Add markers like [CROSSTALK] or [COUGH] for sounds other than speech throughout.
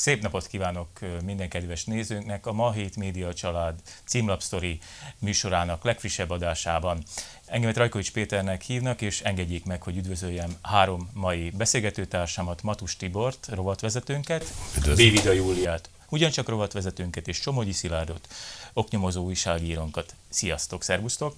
Szép napot kívánok minden kedves nézőnknek a Ma Hét Média Család címlapsztori műsorának legfrissebb adásában. Engemet Rajkovics Péternek hívnak, és engedjék meg, hogy üdvözöljem három mai beszélgetőtársamat, Matus Tibort, rovatvezetőnket, Bévida Júliát, ugyancsak rovatvezetőnket, és Csomogyi Szilárdot, oknyomozó újságírónkat. Sziasztok, szervusztok!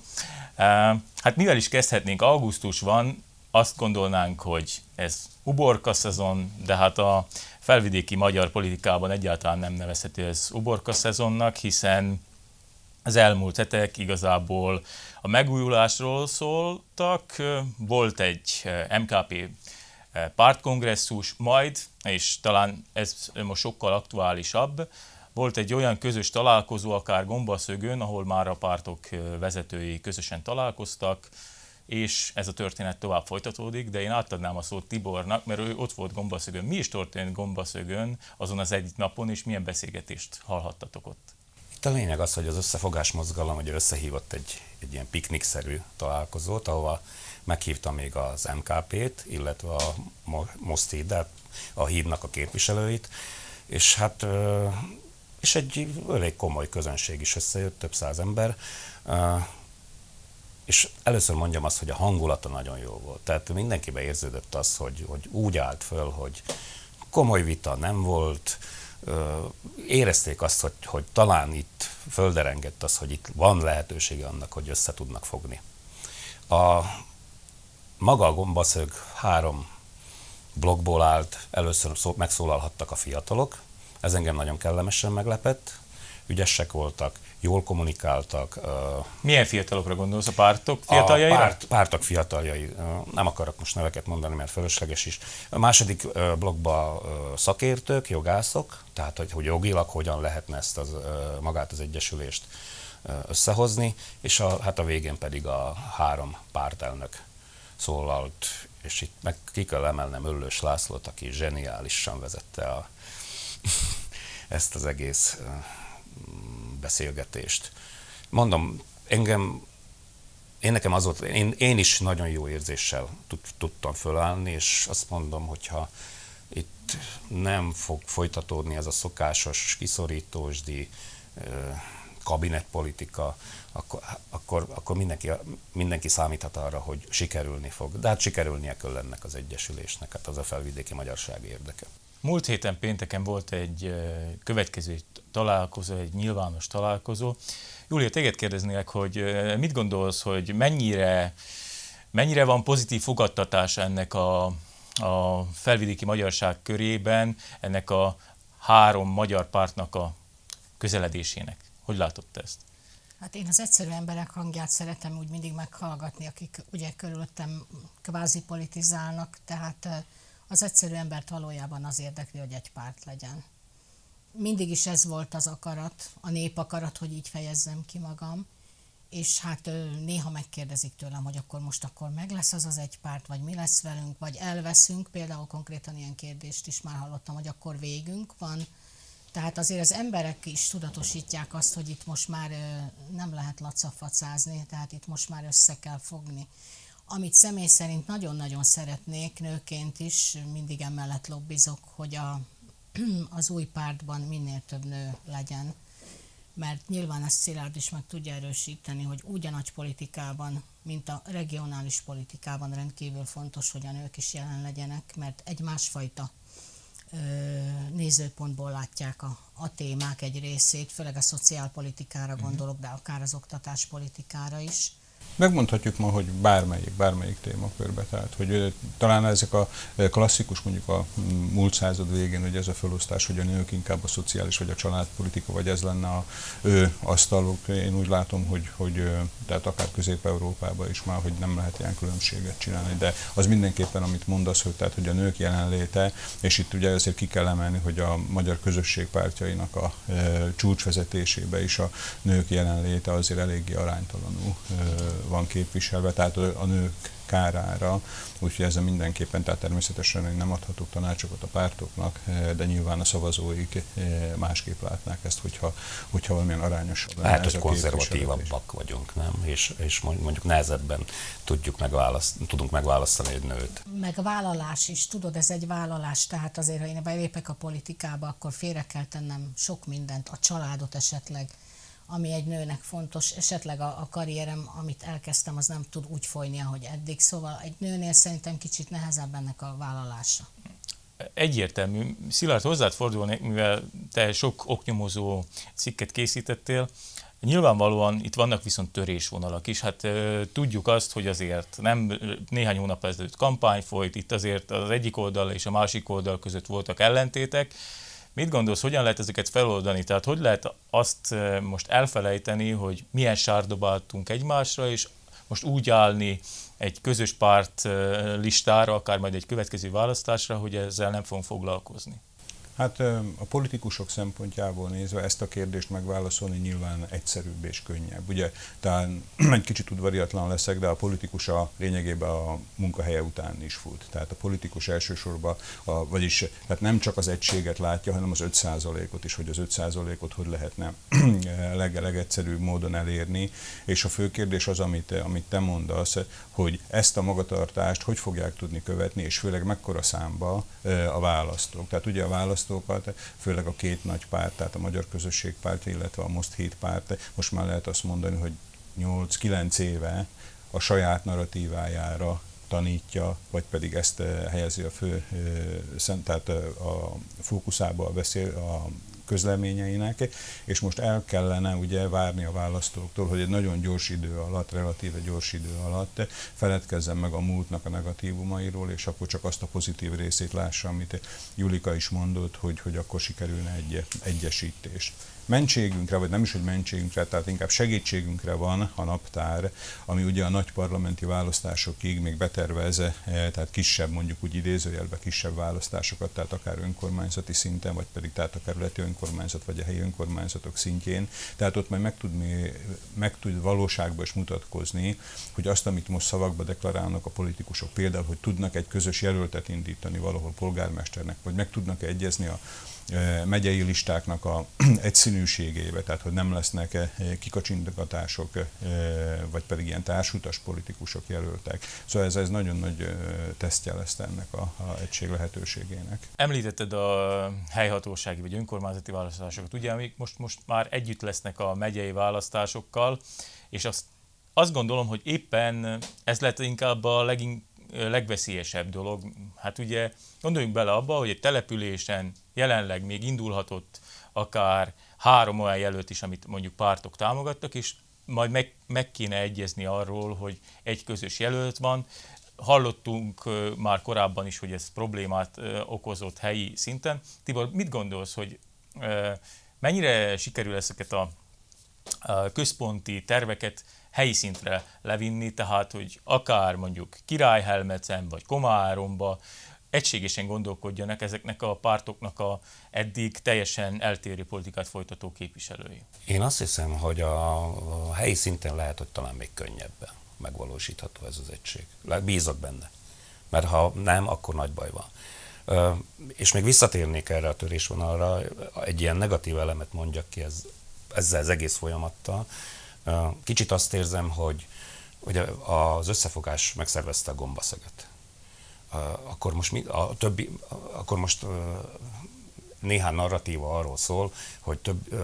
Hát mivel is kezdhetnénk, augusztus van, azt gondolnánk, hogy ez uborka szezon, de hát a felvidéki magyar politikában egyáltalán nem nevezhető ez uborka szezonnak, hiszen az elmúlt hetek igazából a megújulásról szóltak. Volt egy MKP pártkongresszus, majd, és talán ez most sokkal aktuálisabb, volt egy olyan közös találkozó, akár Gombaszögön, ahol már a pártok vezetői közösen találkoztak, és ez a történet tovább folytatódik, de én átadnám a szót Tibornak, mert ő ott volt Gombaszögön. Mi is történt Gombaszögön azon az egy napon, és milyen beszélgetést hallhattatok ott? Itt a lényeg az, hogy az összefogás mozgalom hogy összehívott egy, egy ilyen piknikszerű találkozót, ahova meghívta még az MKP-t, illetve a Mosztédet, a hídnak a képviselőit, és hát és egy elég komoly közönség is összejött, több száz ember és először mondjam azt, hogy a hangulata nagyon jó volt. Tehát mindenkiben érződött az, hogy, hogy úgy állt föl, hogy komoly vita nem volt, érezték azt, hogy, hogy talán itt földerengett az, hogy itt van lehetősége annak, hogy össze tudnak fogni. A maga a gombaszög három blokkból állt, először szó, megszólalhattak a fiatalok, ez engem nagyon kellemesen meglepett, ügyesek voltak, jól kommunikáltak. Milyen fiatalokra gondolsz? A pártok fiataljaira? A párt, pártok fiataljai. Nem akarok most neveket mondani, mert fölösleges is. A második blogban szakértők, jogászok, tehát hogy, hogy jogilag hogyan lehetne ezt az, magát az egyesülést összehozni, és a, hát a végén pedig a három pártelnök szólalt, és itt meg ki kell emelnem Öllős Lászlót, aki zseniálisan vezette a, [LAUGHS] ezt az egész beszélgetést. Mondom, engem, én nekem az volt, én, én is nagyon jó érzéssel tud, tudtam fölállni, és azt mondom, hogyha itt nem fog folytatódni ez a szokásos, kiszorítósdi kabinetpolitika, akkor, akkor, akkor mindenki, mindenki számíthat arra, hogy sikerülni fog. De hát sikerülnie kell ennek az egyesülésnek, hát az a felvidéki magyarság érdeke. Múlt héten pénteken volt egy következő találkozó, egy nyilvános találkozó. Júlia, téged kérdeznék, hogy mit gondolsz, hogy mennyire, mennyire van pozitív fogadtatás ennek a, a felvidéki magyarság körében, ennek a három magyar pártnak a közeledésének? Hogy látott ezt? Hát én az egyszerű emberek hangját szeretem úgy mindig meghallgatni, akik ugye körülöttem kvázi politizálnak, tehát az egyszerű embert valójában az érdekli, hogy egy párt legyen. Mindig is ez volt az akarat, a nép akarat, hogy így fejezzem ki magam, és hát néha megkérdezik tőlem, hogy akkor most akkor meg lesz az az egy párt, vagy mi lesz velünk, vagy elveszünk, például konkrétan ilyen kérdést is már hallottam, hogy akkor végünk van. Tehát azért az emberek is tudatosítják azt, hogy itt most már nem lehet lacafacázni, tehát itt most már össze kell fogni. Amit személy szerint nagyon-nagyon szeretnék nőként is, mindig emellett lobbizok, hogy a, [CLEARS THROAT] az új pártban minél több nő legyen. Mert nyilván ezt Szilárd is meg tudja erősíteni, hogy úgy a nagy politikában, mint a regionális politikában rendkívül fontos, hogy a nők is jelen legyenek, mert egy másfajta nézőpontból látják a, a témák egy részét, főleg a szociálpolitikára mhm. gondolok, de akár az oktatáspolitikára is Megmondhatjuk ma, hogy bármelyik, bármelyik témakörbe, tehát hogy talán ezek a klasszikus, mondjuk a múlt század végén, hogy ez a felosztás, hogy a nők inkább a szociális vagy a családpolitika, vagy ez lenne a ő asztaluk. Én úgy látom, hogy, hogy tehát akár Közép-Európában is már, hogy nem lehet ilyen különbséget csinálni, de az mindenképpen, amit mondasz, hogy, tehát, hogy a nők jelenléte, és itt ugye azért ki kell emelni, hogy a magyar közösség pártjainak a e, csúcsvezetésébe is a nők jelenléte azért eléggé aránytalanul e, van képviselve, tehát a nők kárára, úgyhogy ezzel mindenképpen, tehát természetesen én nem adhatok tanácsokat a pártoknak, de nyilván a szavazóik másképp látnák ezt, hogyha, hogyha valamilyen arányos lenne Lehet, hogy konzervatívabbak vagyunk, nem? És, és mondjuk nehezebben tudjuk megválaszt, tudunk megválasztani egy nőt. Megvállalás is, tudod, ez egy vállalás, tehát azért, ha én belépek a politikába, akkor félre kell tennem sok mindent, a családot esetleg, ami egy nőnek fontos, esetleg a, a karrierem, amit elkezdtem, az nem tud úgy folyni, ahogy eddig, szóval egy nőnél szerintem kicsit nehezebb ennek a vállalása. Egyértelmű. Szilárd, hozzád fordulnék, mivel te sok oknyomozó cikket készítettél, Nyilvánvalóan itt vannak viszont törésvonalak is. Hát e, tudjuk azt, hogy azért nem néhány hónap ezelőtt kampány folyt, itt azért az egyik oldal és a másik oldal között voltak ellentétek, Mit gondolsz, hogyan lehet ezeket feloldani? Tehát hogy lehet azt eh, most elfelejteni, hogy milyen sárdobáltunk egymásra, és most úgy állni egy közös párt eh, listára, akár majd egy következő választásra, hogy ezzel nem fogunk foglalkozni? Hát a politikusok szempontjából nézve ezt a kérdést megválaszolni nyilván egyszerűbb és könnyebb. Ugye, tehát [CLEARS THROAT] egy kicsit udvariatlan leszek, de a politikus a lényegében a munkahelye után is fut. Tehát a politikus elsősorban, a, vagyis tehát nem csak az egységet látja, hanem az 5%-ot is, hogy az 5%-ot hogy lehetne [CLEARS THROAT] leg, legegyszerűbb módon elérni. És a fő kérdés az, amit, amit te mondasz, hogy ezt a magatartást hogy fogják tudni követni, és főleg mekkora számba a választók. Tehát ugye a választók választókat, főleg a két nagy párt, tehát a Magyar Közösség párt, illetve a Most Hét párt, most már lehet azt mondani, hogy 8-9 éve a saját narratívájára tanítja, vagy pedig ezt eh, helyezi a fő, eh, tehát eh, a fókuszába a, beszél, a közleményeinek, és most el kellene ugye várni a választóktól, hogy egy nagyon gyors idő alatt, relatíve gyors idő alatt feledkezzen meg a múltnak a negatívumairól, és akkor csak azt a pozitív részét lássa, amit Julika is mondott, hogy, hogy akkor sikerülne egy egyesítés mentségünkre, vagy nem is, hogy mentségünkre, tehát inkább segítségünkre van a naptár, ami ugye a nagy parlamenti választásokig még betervez, eh, tehát kisebb, mondjuk úgy idézőjelben kisebb választásokat, tehát akár önkormányzati szinten, vagy pedig tehát a kerületi önkormányzat, vagy a helyi önkormányzatok szintjén. Tehát ott majd meg tud, meg tud valóságban is mutatkozni, hogy azt, amit most szavakba deklarálnak a politikusok, például, hogy tudnak egy közös jelöltet indítani valahol polgármesternek, vagy meg tudnak egyezni a megyei listáknak a [CLEARS THROAT] egyszínűségébe, tehát hogy nem lesznek kikacsintogatások, vagy pedig ilyen társutas politikusok jelöltek. Szóval ez, ez nagyon nagy tesztje lesz ennek a, a egység lehetőségének. Említetted a helyhatósági vagy önkormányzati választásokat. Ugye, amik most, most már együtt lesznek a megyei választásokkal, és azt, azt gondolom, hogy éppen ez lett inkább a legink, legveszélyesebb dolog. Hát ugye gondoljunk bele abba, hogy egy településen jelenleg még indulhatott akár három olyan jelölt is, amit mondjuk pártok támogattak, és majd meg, meg kéne egyezni arról, hogy egy közös jelölt van. Hallottunk már korábban is, hogy ez problémát okozott helyi szinten. Tibor, mit gondolsz, hogy mennyire sikerül ezeket a központi terveket helyi szintre levinni, tehát hogy akár mondjuk Királyhelmecen vagy Komáromba egységesen gondolkodjanak ezeknek a pártoknak a eddig teljesen eltérő politikát folytató képviselői. Én azt hiszem, hogy a, a helyi szinten lehet, hogy talán még könnyebben megvalósítható ez az egység. Bízok benne. Mert ha nem, akkor nagy baj van. És még visszatérnék erre a törésvonalra, egy ilyen negatív elemet mondjak ki ez, ezzel az egész folyamattal, Kicsit azt érzem, hogy, hogy az összefogás megszervezte a gombaszeget. Akkor most, mi, a többi, akkor most néhány narratíva arról szól, hogy több,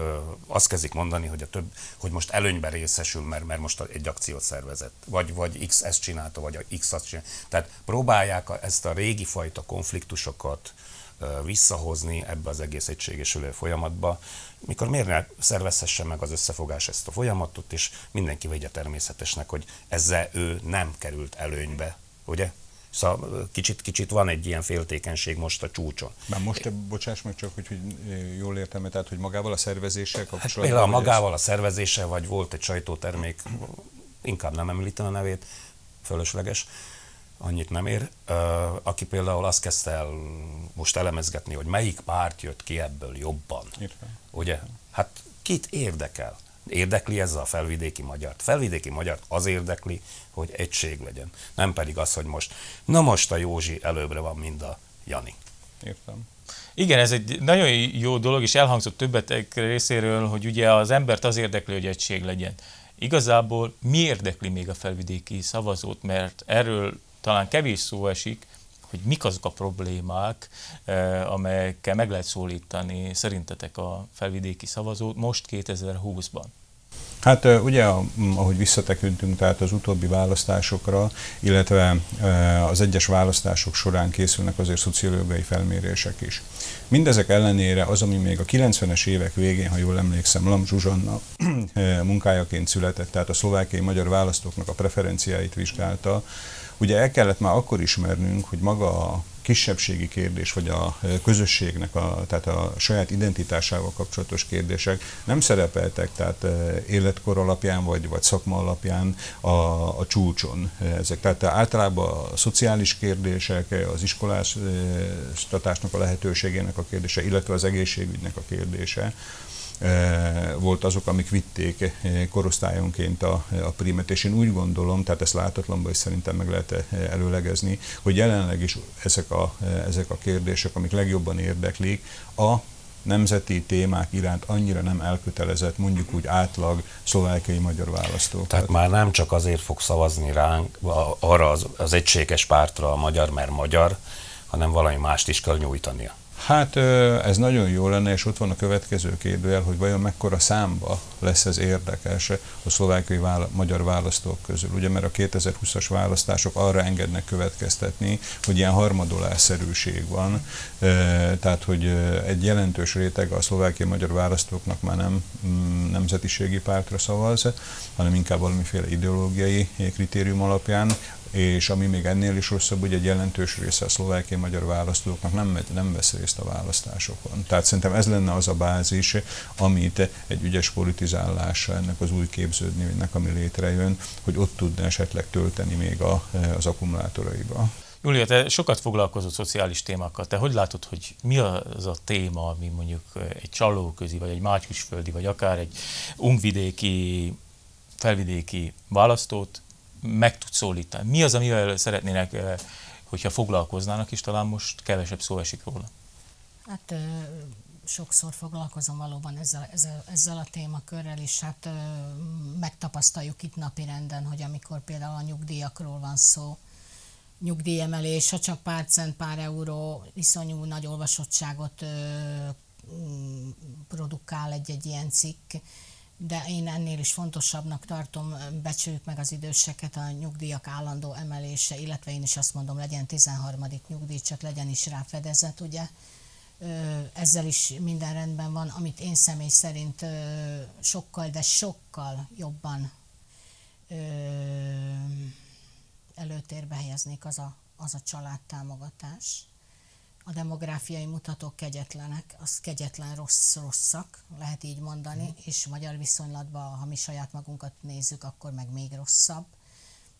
azt kezdik mondani, hogy, a több, hogy most előnyben részesül, mert, mert most egy akciót szervezett, vagy, vagy X ezt csinálta, vagy a X azt csinálta. Tehát próbálják ezt a régi fajta konfliktusokat visszahozni ebbe az egész egységesülő folyamatba, mikor miért ne szervezhesse meg az összefogás ezt a folyamatot, és mindenki vegye természetesnek, hogy ezzel ő nem került előnybe, ugye? Szóval kicsit, kicsit van egy ilyen féltékenység most a csúcson. Már most, bocsáss meg csak, hogy, hogy jól értem, tehát hogy magával a szervezéssel hát kapcsolatban? Hát például magával a szervezéssel, vagy volt egy sajtótermék, inkább nem említem a nevét, fölösleges, annyit nem ér, aki például azt kezdte el most elemezgetni, hogy melyik párt jött ki ebből jobban. Értem. Ugye? Hát kit érdekel? Érdekli ez a felvidéki magyar? Felvidéki magyar az érdekli, hogy egység legyen. Nem pedig az, hogy most, na most a Józsi előbbre van, mint a Jani. Értem. Igen, ez egy nagyon jó dolog, és elhangzott többetek részéről, hogy ugye az embert az érdekli, hogy egység legyen. Igazából mi érdekli még a felvidéki szavazót, mert erről talán kevés szó esik, hogy mik azok a problémák, eh, amelyekkel meg lehet szólítani szerintetek a felvidéki szavazót most 2020-ban. Hát ugye, ahogy visszatekintünk, tehát az utóbbi választásokra, illetve az egyes választások során készülnek azért szociológiai felmérések is. Mindezek ellenére az, ami még a 90-es évek végén, ha jól emlékszem, Lam Zsuzsanna [CLEARS THROAT] munkájaként született, tehát a szlovákiai magyar választóknak a preferenciáit vizsgálta, ugye el kellett már akkor ismernünk, hogy maga a kisebbségi kérdés, vagy a közösségnek, a, tehát a saját identitásával kapcsolatos kérdések nem szerepeltek, tehát életkor alapján, vagy, vagy szakma alapján a, a csúcson ezek. Tehát általában a szociális kérdések, az iskoláztatásnak a lehetőségének a kérdése, illetve az egészségügynek a kérdése, volt azok, amik vitték eh, korosztályonként a, a primet, és én úgy gondolom, tehát ezt látatlanban is szerintem meg lehet eh, előlegezni, hogy jelenleg is ezek a, ezek a kérdések, amik legjobban érdeklik, a nemzeti témák iránt annyira nem elkötelezett, mondjuk úgy átlag szlovákiai magyar választók. Tehát már nem csak azért fog szavazni ránk, arra az, az egységes pártra a magyar, mert magyar, hanem valami mást is kell nyújtania. Hát ez nagyon jó lenne, és ott van a következő kérdőjel, hogy vajon mekkora számba lesz ez érdekes a szlovákiai vála- magyar választók közül. Ugye, mert a 2020-as választások arra engednek következtetni, hogy ilyen harmadolásszerűség van, tehát, hogy egy jelentős réteg a szlovákiai magyar választóknak már nem mm, nemzetiségi pártra szavaz, hanem inkább valamiféle ideológiai kritérium alapján, és ami még ennél is rosszabb, hogy egy jelentős része a szlovákiai magyar választóknak nem, megy, nem vesz részt a választásokon. Tehát szerintem ez lenne az a bázis, amit egy ügyes politizálása ennek az új képződménynek, ami létrejön, hogy ott tudna esetleg tölteni még a, az akkumulátoraiba. Júlia, te sokat foglalkozott szociális témákkal. Te hogy látod, hogy mi az a téma, ami mondjuk egy csalóközi, vagy egy mátyusföldi, vagy akár egy ungvidéki, felvidéki választót meg tud szólítani? Mi az, amivel szeretnének, eh, hogyha foglalkoznának, és talán most kevesebb szó esik róla? Hát sokszor foglalkozom valóban ezzel, ezzel, ezzel a témakörrel, és hát megtapasztaljuk itt napirenden, hogy amikor például a nyugdíjakról van szó, nyugdíjemelés, ha csak pár cent, pár euró, iszonyú nagy olvasottságot produkál egy-egy ilyen cikk, de én ennél is fontosabbnak tartom, becsüljük meg az időseket, a nyugdíjak állandó emelése, illetve én is azt mondom, legyen 13. nyugdíj, csak legyen is rá fedezet, ugye. Ezzel is minden rendben van, amit én személy szerint sokkal, de sokkal jobban előtérbe helyeznék az a, az a családtámogatás a demográfiai mutatók kegyetlenek, az kegyetlen rossz rosszak, lehet így mondani, mm. és magyar viszonylatban, ha mi saját magunkat nézzük, akkor meg még rosszabb.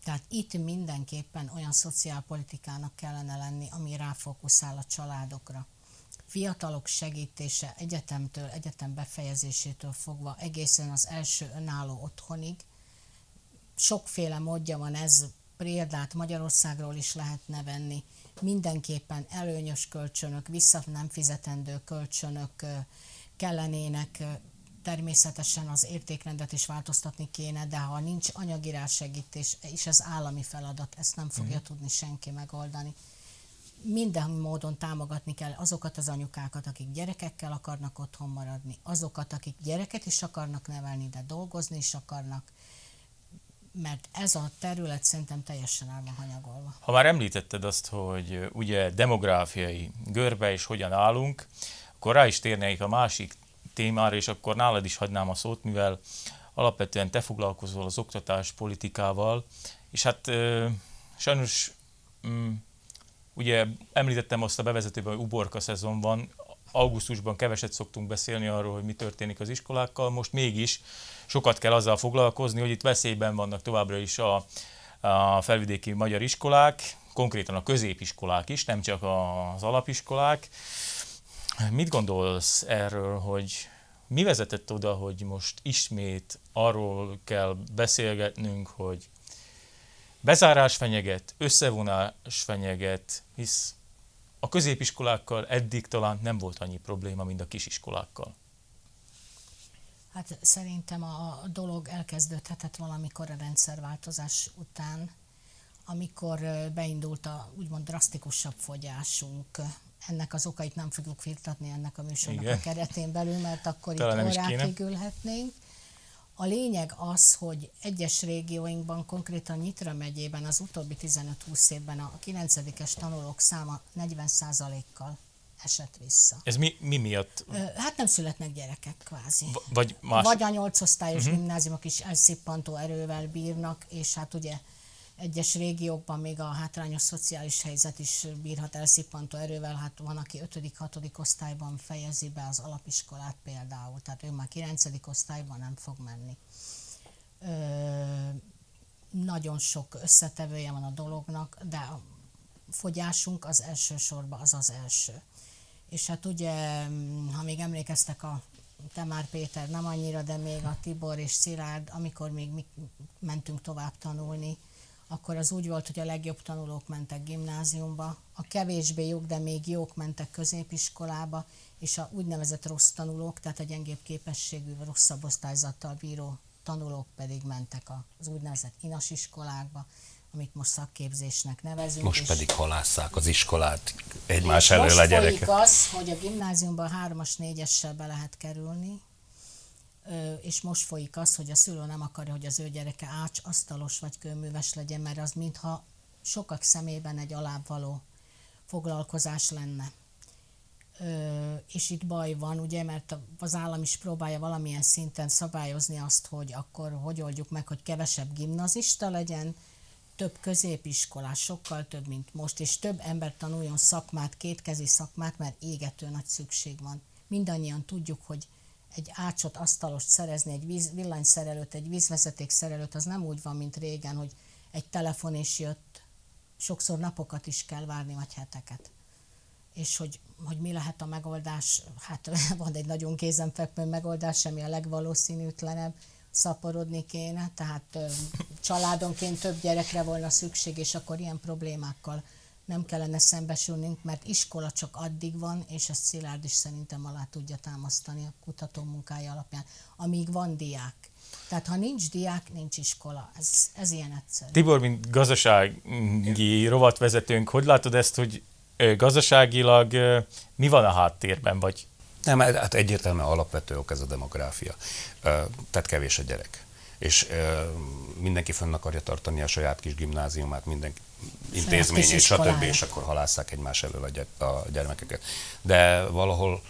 Tehát itt mindenképpen olyan szociálpolitikának kellene lenni, ami ráfókuszál a családokra. Fiatalok segítése egyetemtől, egyetem befejezésétől fogva egészen az első önálló otthonig. Sokféle módja van ez, példát Magyarországról is lehetne venni mindenképpen előnyös kölcsönök, vissza nem fizetendő kölcsönök kellenének, természetesen az értékrendet is változtatni kéne, de ha nincs anyagi segítés, és ez állami feladat, ezt nem fogja mm. tudni senki megoldani. Minden módon támogatni kell azokat az anyukákat, akik gyerekekkel akarnak otthon maradni, azokat, akik gyereket is akarnak nevelni, de dolgozni is akarnak, mert ez a terület szerintem teljesen el van hanyagolva. Ha már említetted azt, hogy ugye demográfiai görbe és hogyan állunk, akkor rá is térnék a másik témára, és akkor nálad is hagynám a szót, mivel alapvetően te foglalkozol az oktatás politikával, és hát sajnos mm, ugye említettem azt a bevezetőben, hogy uborka szezon van, augusztusban keveset szoktunk beszélni arról, hogy mi történik az iskolákkal, most mégis sokat kell azzal foglalkozni, hogy itt veszélyben vannak továbbra is a, a felvidéki magyar iskolák, konkrétan a középiskolák is, nem csak az alapiskolák. Mit gondolsz erről, hogy Mi vezetett oda, hogy most ismét arról kell beszélgetnünk, hogy bezárás fenyeget, összevonás fenyeget, hisz a középiskolákkal eddig talán nem volt annyi probléma, mint a kisiskolákkal. Hát szerintem a dolog elkezdődhetett valamikor a rendszerváltozás után, amikor beindult a úgymond drasztikusabb fogyásunk. Ennek az okait nem fogjuk firtatni ennek a műsornak Igen. a keretén belül, mert akkor Talán itt órákig ülhetnénk. A lényeg az, hogy egyes régióinkban, konkrétan Nyitra megyében az utóbbi 15-20 évben a 9-es tanulók száma 40%-kal esett vissza. Ez mi, mi miatt? Hát nem születnek gyerekek kvázi. V- vagy más? Vagy a nyolcosztályos uh-huh. gimnáziumok is elszippantó erővel bírnak, és hát ugye egyes régiókban még a hátrányos szociális helyzet is bírhat elszippantó erővel, hát van, aki 5.-6. osztályban fejezi be az alapiskolát például, tehát ő már 9. osztályban nem fog menni. Ö, nagyon sok összetevője van a dolognak, de a fogyásunk az elsősorban az az első. És hát ugye, ha még emlékeztek a te már Péter, nem annyira, de még a Tibor és Szilárd, amikor még mi mentünk tovább tanulni, akkor az úgy volt, hogy a legjobb tanulók mentek gimnáziumba, a kevésbé jók, de még jók mentek középiskolába, és a úgynevezett rossz tanulók, tehát a gyengébb képességű, rosszabb osztályzattal bíró tanulók pedig mentek az úgynevezett inas iskolákba, amit most szakképzésnek nevezünk. Most pedig halásszák az iskolát egymás elől a gyerekek. Most az, hogy a gimnáziumban hármas, négyessel be lehet kerülni, és most folyik az, hogy a szülő nem akarja, hogy az ő gyereke ács, asztalos vagy kőműves legyen, mert az mintha sokak szemében egy alábbvaló foglalkozás lenne. És itt baj van, ugye, mert az állam is próbálja valamilyen szinten szabályozni azt, hogy akkor hogy oldjuk meg, hogy kevesebb gimnazista legyen, több középiskolás, sokkal több, mint most, és több ember tanuljon szakmát, kétkezi szakmát, mert égető nagy szükség van. Mindannyian tudjuk, hogy egy ácsot, asztalost szerezni, egy víz, villanyszerelőt, egy vízvezetékszerelőt, az nem úgy van, mint régen, hogy egy telefon is jött, sokszor napokat is kell várni, vagy heteket. És hogy, hogy mi lehet a megoldás, hát [LAUGHS] van egy nagyon kézenfekvő megoldás, ami a legvalószínűtlenebb, szaporodni kéne, tehát családonként több gyerekre volna szükség, és akkor ilyen problémákkal nem kellene szembesülnünk, mert iskola csak addig van, és ezt Szilárd is szerintem alá tudja támasztani a kutató munkája alapján, amíg van diák. Tehát ha nincs diák, nincs iskola. Ez, ez ilyen egyszerű. Tibor, mint gazdasági rovatvezetőnk, hogy látod ezt, hogy gazdaságilag mi van a háttérben, vagy nem, hát egyértelműen alapvető ok ez a demográfia. Tehát kevés a gyerek. És mindenki fönn akarja tartani a saját kis gimnáziumát, minden intézményét, stb. és akkor halásszák egymás elől a gyermekeket. De valahol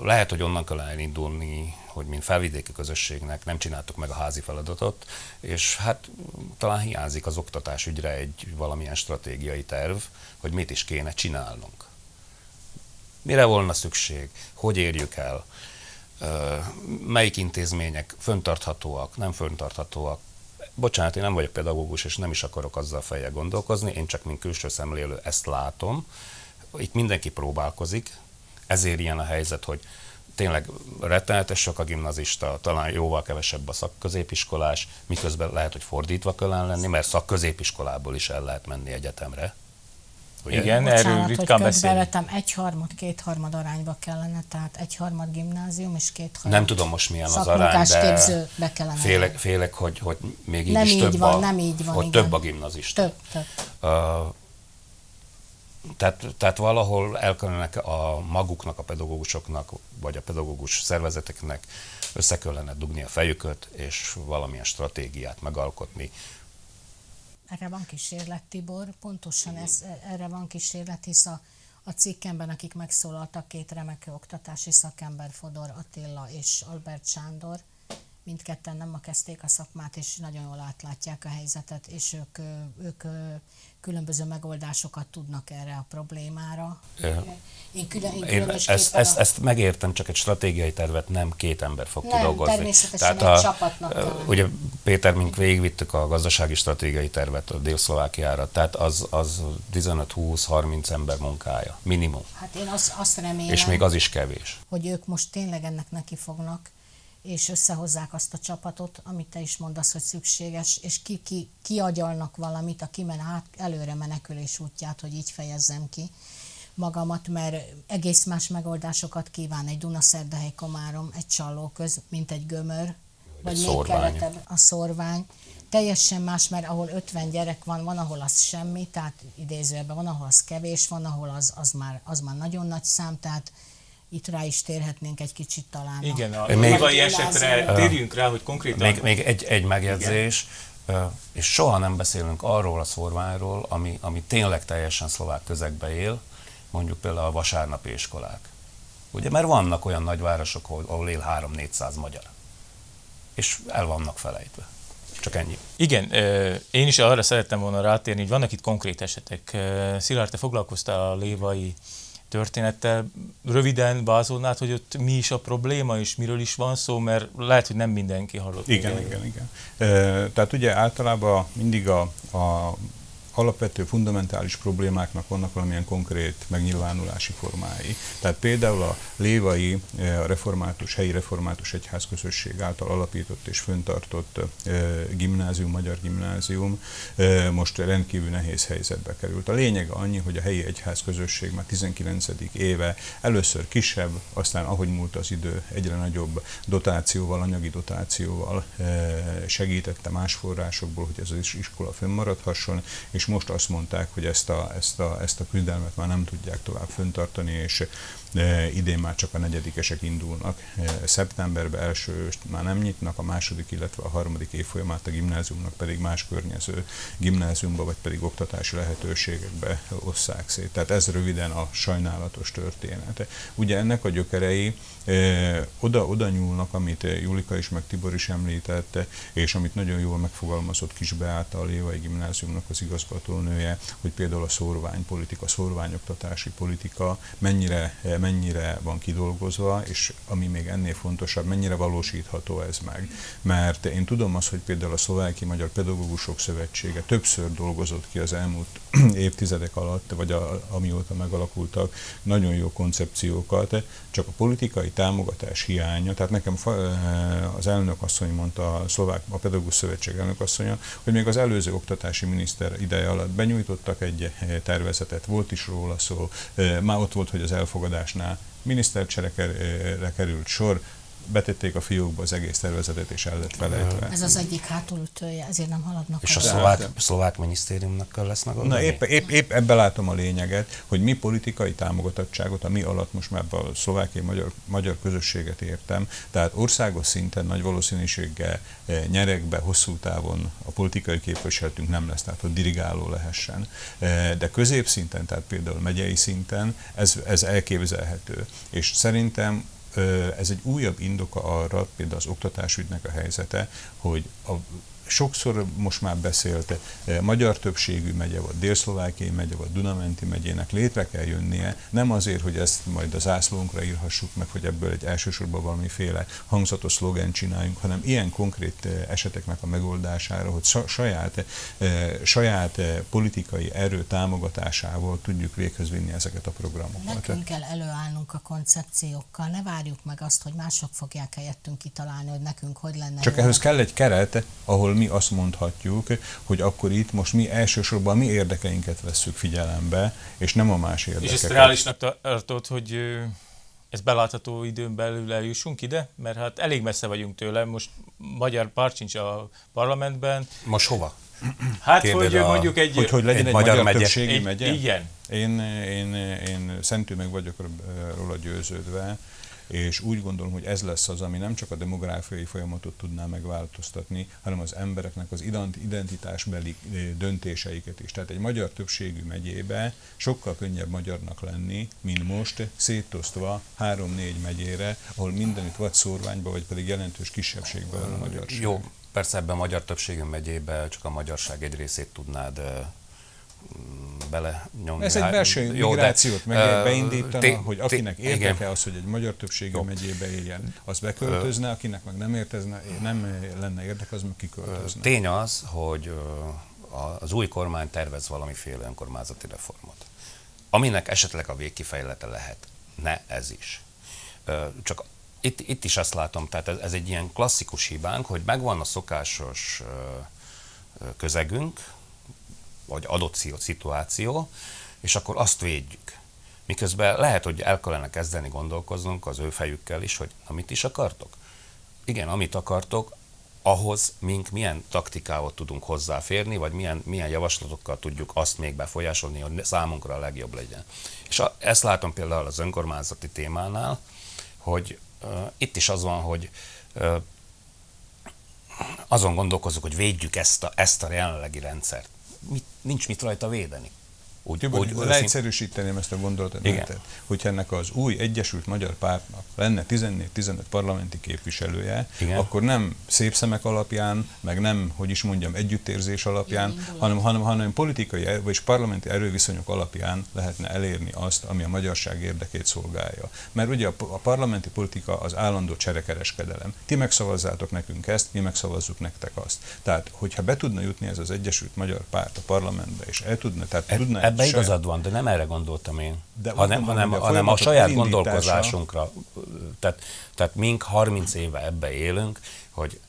lehet, hogy onnan kell elindulni, hogy mint felvidéki közösségnek nem csináltuk meg a házi feladatot, és hát talán hiányzik az oktatás ügyre egy valamilyen stratégiai terv, hogy mit is kéne csinálnunk. Mire volna szükség? Hogy érjük el? Melyik intézmények föntarthatóak, nem föntarthatóak? Bocsánat, én nem vagyok pedagógus, és nem is akarok azzal fejjel gondolkozni, én csak mint külső szemlélő ezt látom. Itt mindenki próbálkozik, ezért ilyen a helyzet, hogy tényleg rettenetes sok a gimnazista, talán jóval kevesebb a szakközépiskolás, miközben lehet, hogy fordítva kellene lenni, mert szakközépiskolából is el lehet menni egyetemre. Ugye? Igen, Bocsánat, erről ritkán beszélünk. egyharmad, kétharmad arányba kellene, tehát egyharmad gimnázium és kétharmad Nem tudom most milyen az arány, de be kellene félek, félek, hogy, hogy még így nem is így több van, a, nem így van, hogy igen. több a gimnazista. Több, több. Uh, tehát, tehát valahol el kellene a maguknak, a pedagógusoknak, vagy a pedagógus szervezeteknek össze kellene dugni a fejüket, és valamilyen stratégiát megalkotni, erre van kísérlet, Tibor, pontosan ez, erre van kísérlet, hisz a, a cikkemben, akik megszólaltak, két remek oktatási szakember, Fodor Attila és Albert Sándor, mindketten nem ma kezdték a szakmát, és nagyon jól átlátják a helyzetet, és ők, ők különböző megoldásokat tudnak erre a problémára. Én, külön, én, én ezt, ezt, ezt megértem, csak egy stratégiai tervet nem két ember fog nem, kidolgozni. természetesen Tehát a, csapatnak Ugye Péter, mink végigvittük a gazdasági stratégiai tervet a Dél-Szlovákiára, tehát az, az 15-20-30 ember munkája, minimum. Hát én azt, azt remélem, És még az is kevés. Hogy ők most tényleg ennek neki fognak, és összehozzák azt a csapatot, amit te is mondasz, hogy szükséges, és ki, ki, kiagyalnak valamit, a kimen át, előre menekülés útját, hogy így fejezzem ki magamat, mert egész más megoldásokat kíván egy Dunaszerdahely Komárom, egy Csallóköz, mint egy Gömör, vagy még keletebb a szorvány. Teljesen más, mert ahol 50 gyerek van, van, ahol az semmi, tehát idézőben van, ahol az kevés, van, ahol az, az, már, az már nagyon nagy szám, tehát itt rá is térhetnénk egy kicsit talán. Igen, a még esetre térjünk rá, hogy konkrétan... Még, még egy, egy megjegyzés, Igen. és soha nem beszélünk arról a szorványról, ami, ami tényleg teljesen szlovák közegbe él, mondjuk például a vasárnapi iskolák. Ugye, mert vannak olyan nagyvárosok, ahol, ahol él 3-400 magyar. És el vannak felejtve. Csak ennyi. Igen, én is arra szerettem volna rátérni, hogy vannak itt konkrét esetek. Szilárd, te foglalkoztál a lévai történettel. Röviden vázolnád, hogy ott mi is a probléma, és miről is van szó, mert lehet, hogy nem mindenki hallott. Igen, igen, igen. E, tehát ugye általában mindig a, a alapvető fundamentális problémáknak vannak valamilyen konkrét megnyilvánulási formái. Tehát például a lévai, eh, református, helyi református egyházközösség által alapított és föntartott eh, gimnázium, magyar gimnázium eh, most rendkívül nehéz helyzetbe került. A lényeg annyi, hogy a helyi egyházközösség már 19. éve először kisebb, aztán ahogy múlt az idő, egyre nagyobb dotációval, anyagi dotációval segítette más forrásokból, hogy ez az iskola fönnmaradhasson, és most azt mondták, hogy ezt a, ezt a, ezt a küzdelmet már nem tudják tovább föntartani, és idén már csak a negyedikesek indulnak. Szeptemberben első már nem nyitnak, a második, illetve a harmadik évfolyamát a gimnáziumnak pedig más környező gimnáziumba, vagy pedig oktatási lehetőségekbe osszák szét. Tehát ez röviden a sajnálatos története. Ugye ennek a gyökerei oda, oda nyúlnak, amit Julika is, meg Tibor is említette, és amit nagyon jól megfogalmazott Kis Beáta, a Lévai Gimnáziumnak az igazgatónője, hogy például a szórványpolitika, szórványoktatási politika mennyire mennyire van kidolgozva, és ami még ennél fontosabb, mennyire valósítható ez meg. Mert én tudom azt, hogy például a Szlováki Magyar Pedagógusok Szövetsége többször dolgozott ki az elmúlt [CLEARS THROAT] évtizedek alatt, vagy a, amióta megalakultak, nagyon jó koncepciókat, csak a politikai támogatás hiánya, tehát nekem az elnök asszony mondta, a Szlovák, a Pedagógus Szövetség elnök asszonya, hogy még az előző oktatási miniszter ideje alatt benyújtottak egy tervezetet, volt is róla szó, már ott volt, hogy az elfogadásnál minisztercserekre került sor, betették a fiókba az egész tervezetet, és el lett felejtve. Ez az egyik hátulütője, ezért nem haladnak. És a szlovák, szlovák minisztériumnak lesz megoldani? Na épp, épp, épp ebbe látom a lényeget, hogy mi politikai támogatottságot, a mi alatt most már a szlovákiai magyar, magyar közösséget értem, tehát országos szinten nagy valószínűséggel eh, nyerekbe hosszú távon a politikai képviseletünk nem lesz, tehát hogy dirigáló lehessen. Eh, de középszinten, tehát például megyei szinten ez, ez elképzelhető. És szerintem ez egy újabb indoka arra, például az oktatásügynek a helyzete, hogy a sokszor most már beszélt, eh, magyar többségű megye, vagy délszlovákiai megye, vagy Dunamenti megyének létre kell jönnie, nem azért, hogy ezt majd az ászlónkra írhassuk meg, hogy ebből egy elsősorban valamiféle hangzatos szlogen csináljunk, hanem ilyen konkrét eh, eseteknek a megoldására, hogy saját, eh, saját politikai erő támogatásával tudjuk véghez vinni ezeket a programokat. Nekünk kell előállnunk a koncepciókkal, ne várjuk meg azt, hogy mások fogják helyettünk kitalálni, hogy nekünk hogy lenne. Csak ehhez kell egy keret, ahol mi azt mondhatjuk, hogy akkor itt most mi elsősorban mi érdekeinket vesszük figyelembe, és nem a más érdekeket. És ezt reálisnak tartod, hogy ez belátható időn belül eljussunk ide? Mert hát elég messze vagyunk tőle, most magyar párt sincs a parlamentben. Most hova? Hát, Kérdez hogy a, mondjuk egy... Hogy, hogy legyen egy, egy magyar, magyar többségi megye? Igen. Én, én, én szentű meg vagyok róla győződve, és úgy gondolom, hogy ez lesz az, ami nem csak a demográfiai folyamatot tudná megváltoztatni, hanem az embereknek az identitásbeli döntéseiket is. Tehát egy magyar többségű megyébe sokkal könnyebb magyarnak lenni, mint most szétosztva három-négy megyére, ahol mindenütt vagy szórványba, vagy pedig jelentős kisebbségben van a magyarság. Jó, persze ebben a magyar többségű megyébe csak a magyarság egy részét tudnád bele nyomni. Ez egy belső Jó, migrációt meg uh, beindítana, hogy akinek érdeke az, hogy egy magyar többségű megyébe éljen, az beköltözne, akinek meg nem, értezne, nem lenne érdeke, az meg kiköltözne. Tény az, hogy az új kormány tervez valamiféle önkormányzati reformot, aminek esetleg a végkifejlete lehet. Ne ez is. Csak itt, itt is azt látom, tehát ez, ez egy ilyen klasszikus hibánk, hogy megvan a szokásos közegünk, vagy adott szituáció, és akkor azt védjük. Miközben lehet, hogy el kellene kezdeni gondolkoznunk az ő fejükkel is, hogy amit is akartok? Igen, amit akartok, ahhoz mink milyen taktikával tudunk hozzáférni, vagy milyen, milyen javaslatokkal tudjuk azt még befolyásolni, hogy számunkra a legjobb legyen. És a, ezt látom például az önkormányzati témánál, hogy uh, itt is az van, hogy uh, azon gondolkozunk, hogy védjük ezt a, ezt a jelenlegi rendszert mit, nincs mit rajta védeni. Úgy, úgy, leegyszerűsíteném ezt a gondolatot, tehát, hogyha ennek az új Egyesült Magyar Pártnak lenne 14-15 parlamenti képviselője, Igen. akkor nem szép szemek alapján, meg nem, hogy is mondjam, együttérzés alapján, Igen, hanem, hanem, hanem politikai vagy parlamenti erőviszonyok alapján lehetne elérni azt, ami a magyarság érdekét szolgálja. Mert ugye a, a parlamenti politika az állandó cserekereskedelem. Ti megszavazzátok nekünk ezt, mi megszavazzuk nektek azt. Tehát, hogyha be tudna jutni ez az Egyesült Magyar Párt a parlamentbe, és el tudna, tehát e, tudna ebbe saját... igazad van, de nem erre gondoltam én, de hanem, hanem, a, hanem a saját gondolkozásunkra. Tehát, tehát mink 30 éve ebbe élünk, hogy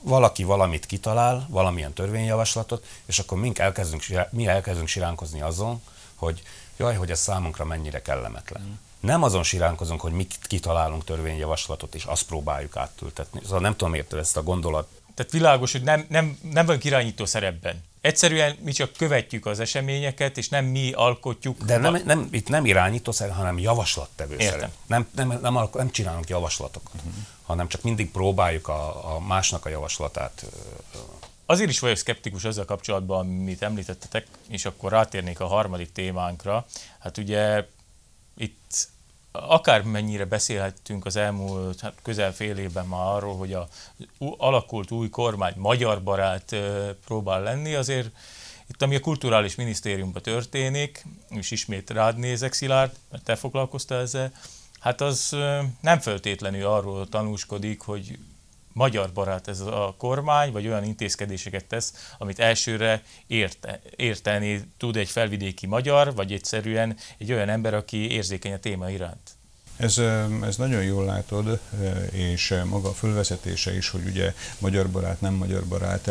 valaki valamit kitalál, valamilyen törvényjavaslatot, és akkor mink elkezdünk, mi elkezdünk siránkozni azon, hogy jaj, hogy ez számunkra mennyire kellemetlen. Mm. Nem azon siránkozunk, hogy mi kitalálunk törvényjavaslatot, és azt próbáljuk átültetni. Szóval nem tudom érteni ezt a gondolat. Tehát világos, hogy nem, nem, nem van irányító szerepben. Egyszerűen mi csak követjük az eseményeket, és nem mi alkotjuk. De nem, nem, itt nem irányító szerint, hanem javaslattevő szerint. Nem, nem, nem, nem, nem csinálunk javaslatokat, uh-huh. hanem csak mindig próbáljuk a, a másnak a javaslatát. Azért is vagyok szkeptikus azzal kapcsolatban, amit említettetek, és akkor rátérnék a harmadik témánkra. Hát ugye itt akármennyire beszélhettünk az elmúlt hát közel fél évben már arról, hogy a alakult új kormány magyar barát próbál lenni, azért itt, ami a kulturális minisztériumban történik, és ismét rád nézek, Szilárd, mert te foglalkoztál ezzel, hát az nem feltétlenül arról tanúskodik, hogy magyar barát ez a kormány, vagy olyan intézkedéseket tesz, amit elsőre érte, érteni tud egy felvidéki magyar, vagy egyszerűen egy olyan ember, aki érzékeny a téma iránt. Ez, ez nagyon jól látod, és maga a fölvezetése is, hogy ugye magyar barát, nem magyar barát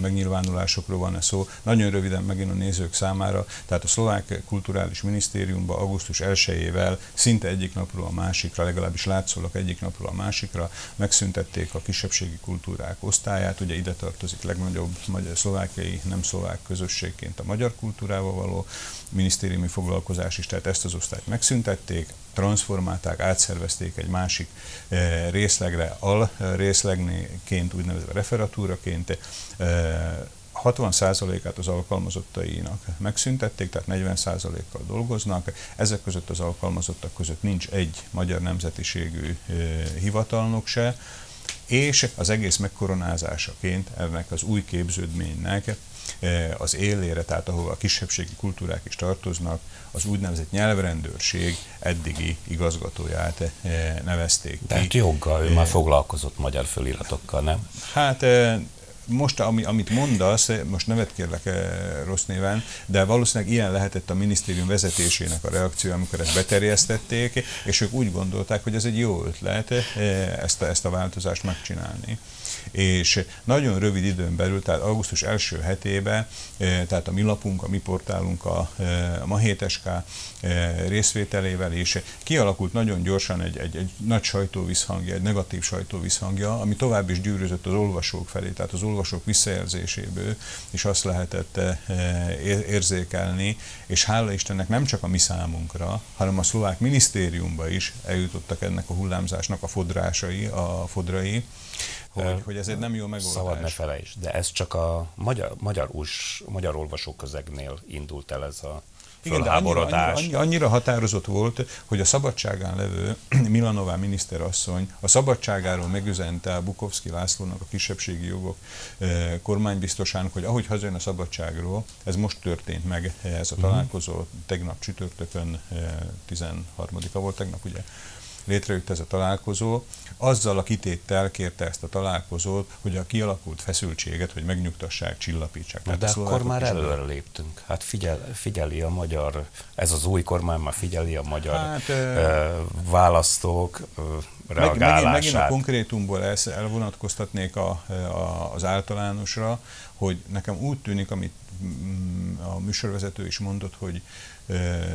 megnyilvánulásokról van szó. Nagyon röviden megint a nézők számára, tehát a szlovák kulturális minisztériumban augusztus 1-ével szinte egyik napról a másikra, legalábbis látszólag egyik napról a másikra megszüntették a kisebbségi kultúrák osztályát. Ugye ide tartozik legnagyobb magyar, szlovákiai, nem szlovák közösségként a magyar kultúrával való minisztériumi foglalkozás is, tehát ezt az osztályt megszüntették, transformálták, átszervezték egy másik eh, részlegre, al részlegnéként, úgynevezve referatúraként, 60%-át eh, az alkalmazottainak megszüntették, tehát 40%-kal dolgoznak. Ezek között az alkalmazottak között nincs egy magyar nemzetiségű eh, hivatalnok se, és az egész megkoronázásaként ennek az új képződménynek az élére, tehát ahova a kisebbségi kultúrák is tartoznak, az úgynevezett nyelvrendőrség eddigi igazgatóját nevezték ki. Tehát joggal, ő már foglalkozott magyar föliratokkal, nem? Hát most, ami, amit mondasz, most nevet kérlek rossz néven, de valószínűleg ilyen lehetett a minisztérium vezetésének a reakció, amikor ezt beterjesztették, és ők úgy gondolták, hogy ez egy jó ötlet ezt a, ezt a változást megcsinálni. És nagyon rövid időn belül, tehát augusztus első hetében, tehát a mi lapunk, a mi portálunk, a, a Mahétesk részvételével, és kialakult nagyon gyorsan egy, egy, egy nagy sajtóvisszhangja, egy negatív sajtóvisszhangja, ami tovább is gyűrűzött az olvasók felé, tehát az olvasók visszajelzéséből, és azt lehetett érzékelni, és hála Istennek nem csak a mi számunkra, hanem a szlovák minisztériumba is eljutottak ennek a hullámzásnak a fodrásai, a fodrai, hogy, hogy ez egy nem jó megoldás. Szabad ne felejtsd, de ez csak a magyar, magyar, us, magyar olvasóközegnél indult el ez a igen, de annyira, annyira, annyira határozott volt, hogy a szabadságán levő [CLEARS THROAT] Milanová miniszterasszony a szabadságáról megüzente a Bukovszki Lászlónak, a kisebbségi jogok kormánybiztosának, hogy ahogy hazajön a szabadságról, ez most történt meg, ez a mhm. találkozó, tegnap csütörtökön, 13-a eh, volt tegnap, ugye, létrejött ez a találkozó, azzal a kitéttel kérte ezt a találkozót, hogy a kialakult feszültséget, hogy megnyugtassák, csillapítsák. Na, de akkor már előre léptünk. Hát figyel, figyeli a magyar, ez az új kormány már figyeli a magyar hát, ö, választók ö, reagálását. Megint, megint a konkrétumból elvonatkoztatnék a, a, az általánosra, hogy nekem úgy tűnik, amit mm, a műsorvezető is mondott, hogy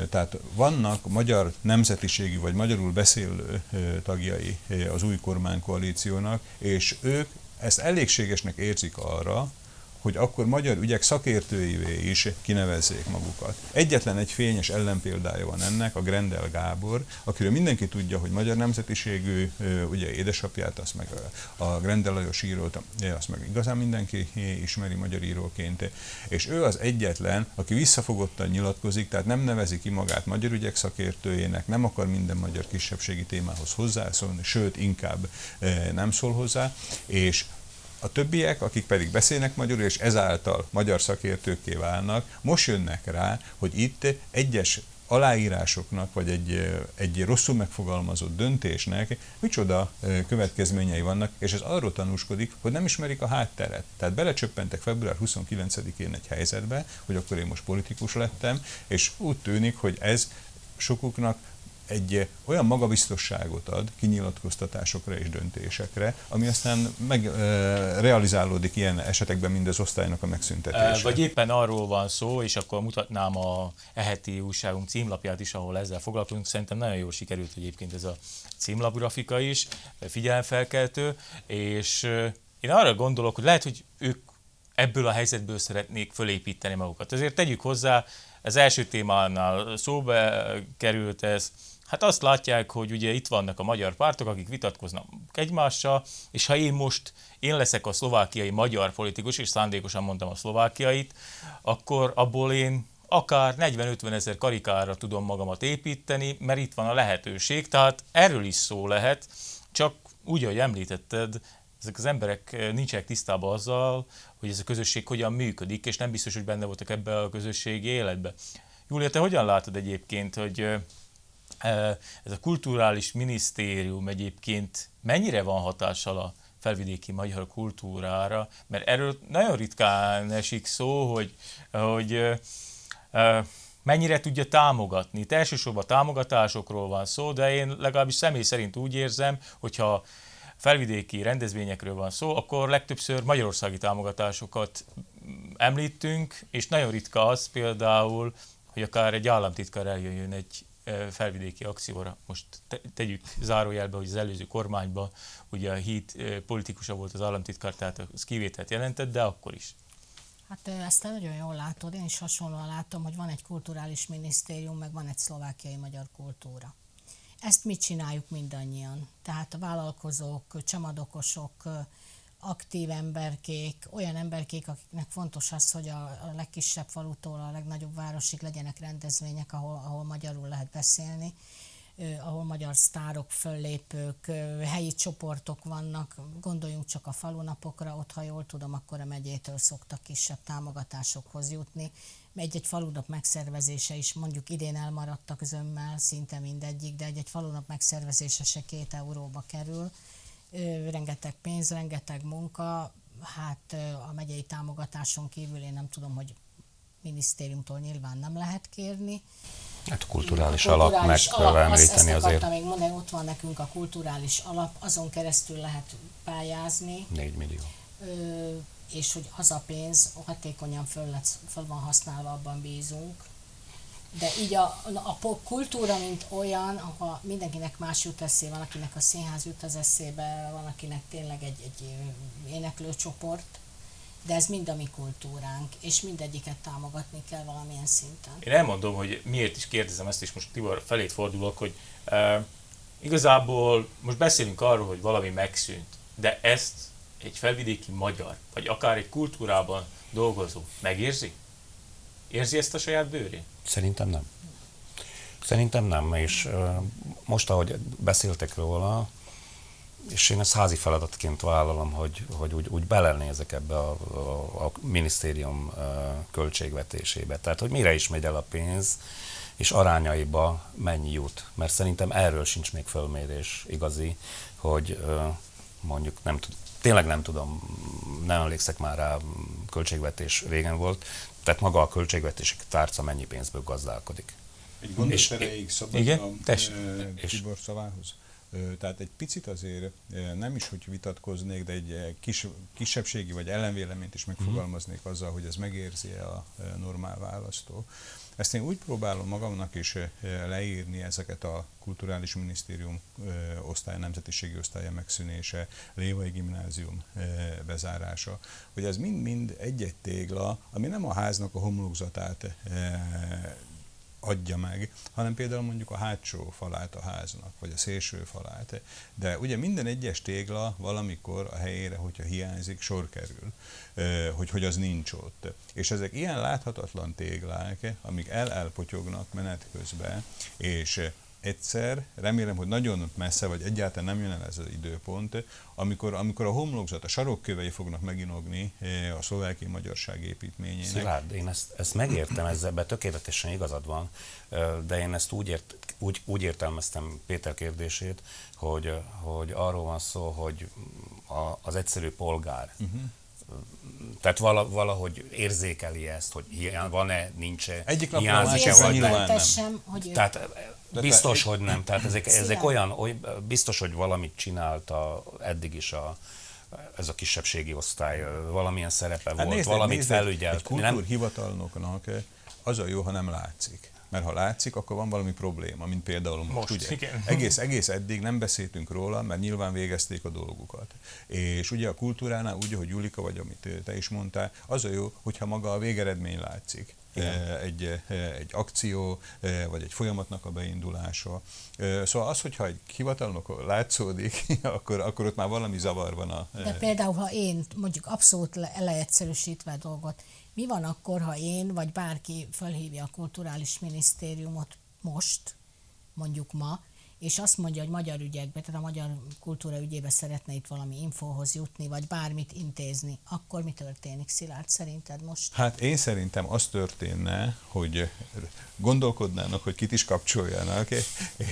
tehát vannak magyar nemzetiségű vagy magyarul beszélő tagjai az új kormánykoalíciónak, és ők ezt elégségesnek érzik arra, hogy akkor magyar ügyek szakértőivé is kinevezzék magukat. Egyetlen egy fényes ellenpéldája van ennek, a Grendel Gábor, akiről mindenki tudja, hogy magyar nemzetiségű, ugye édesapját, azt meg a Grendel Lajos írót, azt meg igazán mindenki ismeri magyar íróként, és ő az egyetlen, aki visszafogottan nyilatkozik, tehát nem nevezi ki magát magyar ügyek szakértőjének, nem akar minden magyar kisebbségi témához hozzászólni, sőt, inkább nem szól hozzá, és a többiek, akik pedig beszélnek magyarul, és ezáltal magyar szakértőkké válnak, most jönnek rá, hogy itt egyes aláírásoknak, vagy egy, egy rosszul megfogalmazott döntésnek micsoda következményei vannak, és ez arról tanúskodik, hogy nem ismerik a hátteret. Tehát belecsöppentek február 29-én egy helyzetbe, hogy akkor én most politikus lettem, és úgy tűnik, hogy ez sokuknak egy olyan magabiztosságot ad kinyilatkoztatásokra és döntésekre, ami aztán meg, e, realizálódik ilyen esetekben, mint az osztálynak a megszüntetése. Vagy éppen arról van szó, és akkor mutatnám a eheti újságunk címlapját is, ahol ezzel foglalkozunk. Szerintem nagyon jól sikerült egyébként ez a címlapgrafika is, figyelemfelkeltő, és én arra gondolok, hogy lehet, hogy ők ebből a helyzetből szeretnék fölépíteni magukat. Ezért tegyük hozzá, az első témánál szóba került ez, Hát azt látják, hogy ugye itt vannak a magyar pártok, akik vitatkoznak egymással, és ha én most én leszek a szlovákiai magyar politikus, és szándékosan mondtam a szlovákiait, akkor abból én akár 40-50 ezer karikára tudom magamat építeni, mert itt van a lehetőség, tehát erről is szó lehet, csak úgy, ahogy említetted, ezek az emberek nincsenek tisztában azzal, hogy ez a közösség hogyan működik, és nem biztos, hogy benne voltak ebbe a közösségi életbe. Júlia, te hogyan látod egyébként, hogy ez a kulturális minisztérium egyébként mennyire van hatással a felvidéki magyar kultúrára, mert erről nagyon ritkán esik szó, hogy, hogy mennyire tudja támogatni. Itt elsősorban támogatásokról van szó, de én legalábbis személy szerint úgy érzem, hogyha felvidéki rendezvényekről van szó, akkor legtöbbször magyarországi támogatásokat említünk, és nagyon ritka az például, hogy akár egy államtitkár eljöjjön egy felvidéki akcióra. Most tegyük zárójelbe, hogy az előző kormányban ugye a híd politikusa volt az államtitkár, tehát az kivételt jelentett, de akkor is. Hát ezt nagyon jól látod, én is hasonlóan látom, hogy van egy kulturális minisztérium, meg van egy szlovákiai magyar kultúra. Ezt mit csináljuk mindannyian? Tehát a vállalkozók, csamadokosok, aktív emberkék, olyan emberkék, akiknek fontos az, hogy a, a legkisebb falutól a legnagyobb városig legyenek rendezvények, ahol, ahol magyarul lehet beszélni, ahol magyar sztárok, föllépők, helyi csoportok vannak. Gondoljunk csak a falunapokra, ott, ha jól tudom, akkor a megyétől szoktak kisebb támogatásokhoz jutni. Egy-egy falunap megszervezése is mondjuk idén elmaradtak zömmel, szinte mindegyik, de egy-egy falunap megszervezése se két euróba kerül rengeteg pénz, rengeteg munka, hát a megyei támogatáson kívül én nem tudom, hogy minisztériumtól nyilván nem lehet kérni. Hát a kulturális, a alap meg kell alap, említeni azt, azért. még mondani, ott van nekünk a kulturális alap, azon keresztül lehet pályázni, 4 millió. ö, és hogy az a pénz hatékonyan föl, lesz, föl van használva, abban bízunk. De így a, a pop kultúra, mint olyan, ahol mindenkinek más jut eszé, van, akinek a színház jut az eszébe, van, akinek tényleg egy, egy éneklőcsoport, de ez mind a mi kultúránk, és mindegyiket támogatni kell valamilyen szinten. Én elmondom, hogy miért is kérdezem ezt, és most Tibor felét fordulok, hogy e, igazából most beszélünk arról, hogy valami megszűnt, de ezt egy felvidéki magyar, vagy akár egy kultúrában dolgozó megérzi? Érzi ezt a saját bőrén? Szerintem nem. Szerintem nem, és most, ahogy beszéltek róla, és én ezt házi feladatként vállalom, hogy, hogy úgy, úgy belenézek ebbe a, a, a minisztérium költségvetésébe. Tehát, hogy mire is megy el a pénz, és arányaiba mennyi jut. Mert szerintem erről sincs még fölmérés igazi, hogy mondjuk nem tud, tényleg nem tudom, nem emlékszek már rá, költségvetés régen volt, tehát maga a költségvetési tárca mennyi pénzből gazdálkodik. Egy gondos erejéig szabad igen, a Tibor szavához. Ö, Tehát egy picit azért nem is, hogy vitatkoznék, de egy kis, kisebbségi vagy ellenvéleményt is megfogalmaznék azzal, hogy ez megérzi a ö, normál választó. Ezt én úgy próbálom magamnak is leírni ezeket a kulturális minisztérium osztály, nemzetiségi osztálya megszűnése, Lévai gimnázium bezárása, hogy ez mind-mind egy-egy tégla, ami nem a háznak a homlokzatát adja meg, hanem például mondjuk a hátsó falát a háznak, vagy a szélső falát. De ugye minden egyes tégla valamikor a helyére, hogyha hiányzik, sor kerül, hogy, hogy az nincs ott. És ezek ilyen láthatatlan téglák, amik el-elpotyognak menet közben, és egyszer, remélem, hogy nagyon messze, vagy egyáltalán nem jön el ez az időpont, amikor, amikor a homlokzat, a sarokkövei fognak meginogni eh, a szlovákiai magyarság építményének. Szilárd, én ezt, ezt megértem, ezzel be tökéletesen igazad van, de én ezt úgy, ért, úgy, úgy értelmeztem Péter kérdését, hogy, hogy arról van szó, hogy a, az egyszerű polgár, uh-huh. tehát vala, valahogy érzékeli ezt, hogy hiány, van-e, nincs-e, Egyik hiányzik-e, vagy nem. nem. sem, hogy ő Tehát biztos, te- hogy nem. Tehát ezek, ezek olyan, oly, biztos, hogy valamit csinált a, eddig is a, ez a kisebbségi osztály, valamilyen szerepe volt, nézd, valamit nézd, felügyelt. Egy kultúrhivatalnoknak az a jó, ha nem látszik. Mert ha látszik, akkor van valami probléma, mint például most, Most, ugye? igen. Egész, egész eddig nem beszéltünk róla, mert nyilván végezték a dolgukat. És ugye a kultúránál, úgy, ahogy Julika, vagy amit te is mondtál, az a jó, hogyha maga a végeredmény látszik. Eh, Egy, eh, egy akció, eh, vagy egy folyamatnak a beindulása. Szóval az, hogyha egy hivatalnok látszódik, [LAUGHS] akkor, akkor ott már valami zavar van a... De például, ha én mondjuk abszolút le, leegyszerűsítve dolgot, mi van akkor, ha én vagy bárki felhívja a kulturális minisztériumot most, mondjuk ma, és azt mondja, hogy magyar ügyekbe, tehát a magyar kultúra ügyébe szeretne itt valami infóhoz jutni, vagy bármit intézni, akkor mi történik, Szilárd, szerinted most? Hát én szerintem az történne, hogy gondolkodnának, hogy kit is kapcsoljanak,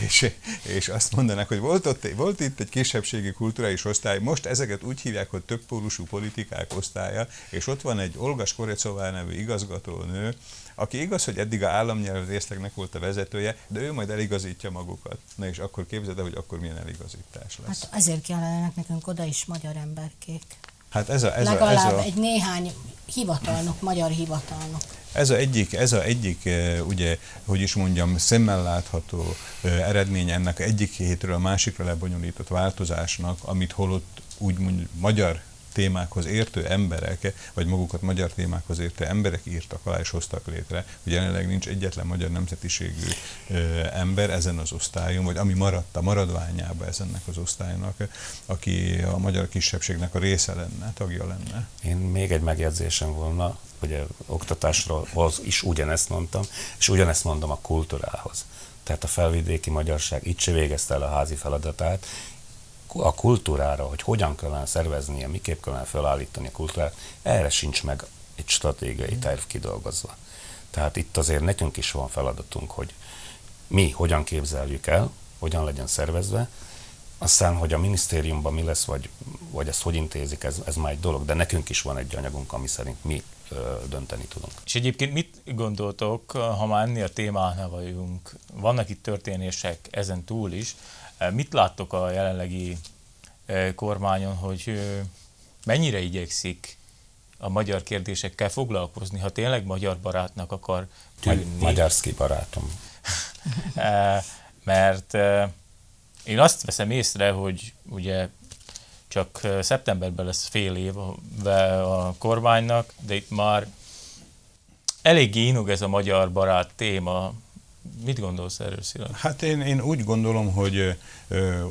és, és azt mondanak, hogy volt, ott, volt itt egy kisebbségi kulturális osztály, most ezeket úgy hívják, hogy többpólusú politikák osztálya, és ott van egy Olga Skorecová nevű igazgatónő, aki igaz, hogy eddig a államnyelv részlegnek volt a vezetője, de ő majd eligazítja magukat. Na és akkor képzeld el, hogy akkor milyen eligazítás lesz. Hát ezért kellenek nekünk oda is magyar emberkék. Hát ez a, ez a, ez Legalább a, egy néhány hivatalnok, magyar hivatalnok. Ez a egyik, ez a egyik eh, ugye, hogy is mondjam, szemmel látható eh, eredmény ennek egyik hétről a másikra lebonyolított változásnak, amit holott úgy mondjuk magyar témákhoz értő emberek, vagy magukat magyar témákhoz értő emberek írtak alá és hoztak létre, hogy jelenleg nincs egyetlen magyar nemzetiségű ember ezen az osztályon, vagy ami maradt a maradványába ezennek az osztálynak, aki a magyar kisebbségnek a része lenne, tagja lenne. Én még egy megjegyzésem volna, ugye oktatásról hoz is ugyanezt mondtam, és ugyanezt mondom a kultúrához. Tehát a felvidéki magyarság itt se végezte el a házi feladatát, a kultúrára, hogy hogyan kellene szerveznie, miképp kellene felállítani a kultúrát, erre sincs meg egy stratégiai terv kidolgozva. Tehát itt azért nekünk is van feladatunk, hogy mi hogyan képzeljük el, hogyan legyen szervezve, aztán, hogy a minisztériumban mi lesz, vagy, vagy ezt hogy intézik, ez, ez már egy dolog, de nekünk is van egy anyagunk, ami szerint mi dönteni tudunk. És egyébként mit gondoltok, ha már ennél a témánál vagyunk, vannak itt történések ezen túl is, mit láttok a jelenlegi kormányon, hogy mennyire igyekszik a magyar kérdésekkel foglalkozni, ha tényleg magyar barátnak akar tűnni. Magyarszki barátom. [LAUGHS] Mert én azt veszem észre, hogy ugye csak szeptemberben lesz fél év a kormánynak, de itt már eléggé inog ez a magyar barát téma. Mit gondolsz erről, Szilárd? Hát én, én úgy gondolom, hogy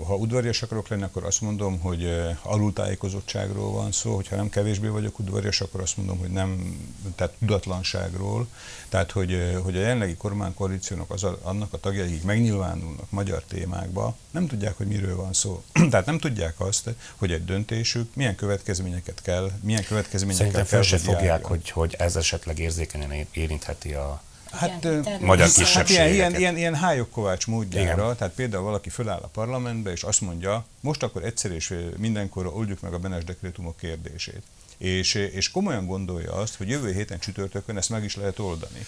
ha udvarias akarok lenni, akkor azt mondom, hogy alultájékozottságról van szó, hogyha nem kevésbé vagyok udvarias, akkor azt mondom, hogy nem, tehát tudatlanságról. Tehát, hogy, hogy a jelenlegi kormánykoalíciónak az a, annak a tagjai így megnyilvánulnak magyar témákba, nem tudják, hogy miről van szó. [CLEARS THROAT] tehát nem tudják azt, hogy egy döntésük milyen következményeket kell, milyen következményeket Szerintem fel se fogják, hogy, hogy ez esetleg érzékenyen érintheti a, Hát, Igen, magyar hát ilyen, ilyen, ilyen, ilyen hályok kovács módjára, Igen. tehát például valaki föláll a parlamentbe, és azt mondja, most akkor egyszer és mindenkorra oldjuk meg a Benes dekrétumok kérdését. És, és komolyan gondolja azt, hogy jövő héten csütörtökön ezt meg is lehet oldani.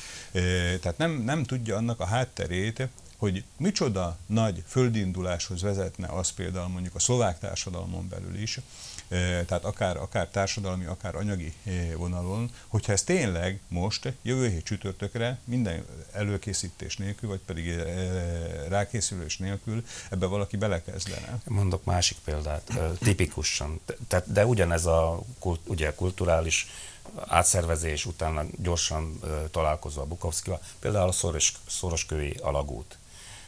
Tehát nem, nem tudja annak a hátterét, hogy micsoda nagy földinduláshoz vezetne az például mondjuk a szlovák társadalmon belül is, tehát akár, akár társadalmi, akár anyagi vonalon, hogyha ez tényleg most, jövő hét csütörtökre minden előkészítés nélkül, vagy pedig rákészülés nélkül ebbe valaki belekezdene. Mondok másik példát, tipikusan, tehát, de ugyanez a ugye, kulturális átszervezés, utána gyorsan találkozva a Bukovszkival, például a szoros, szoroskői alagút.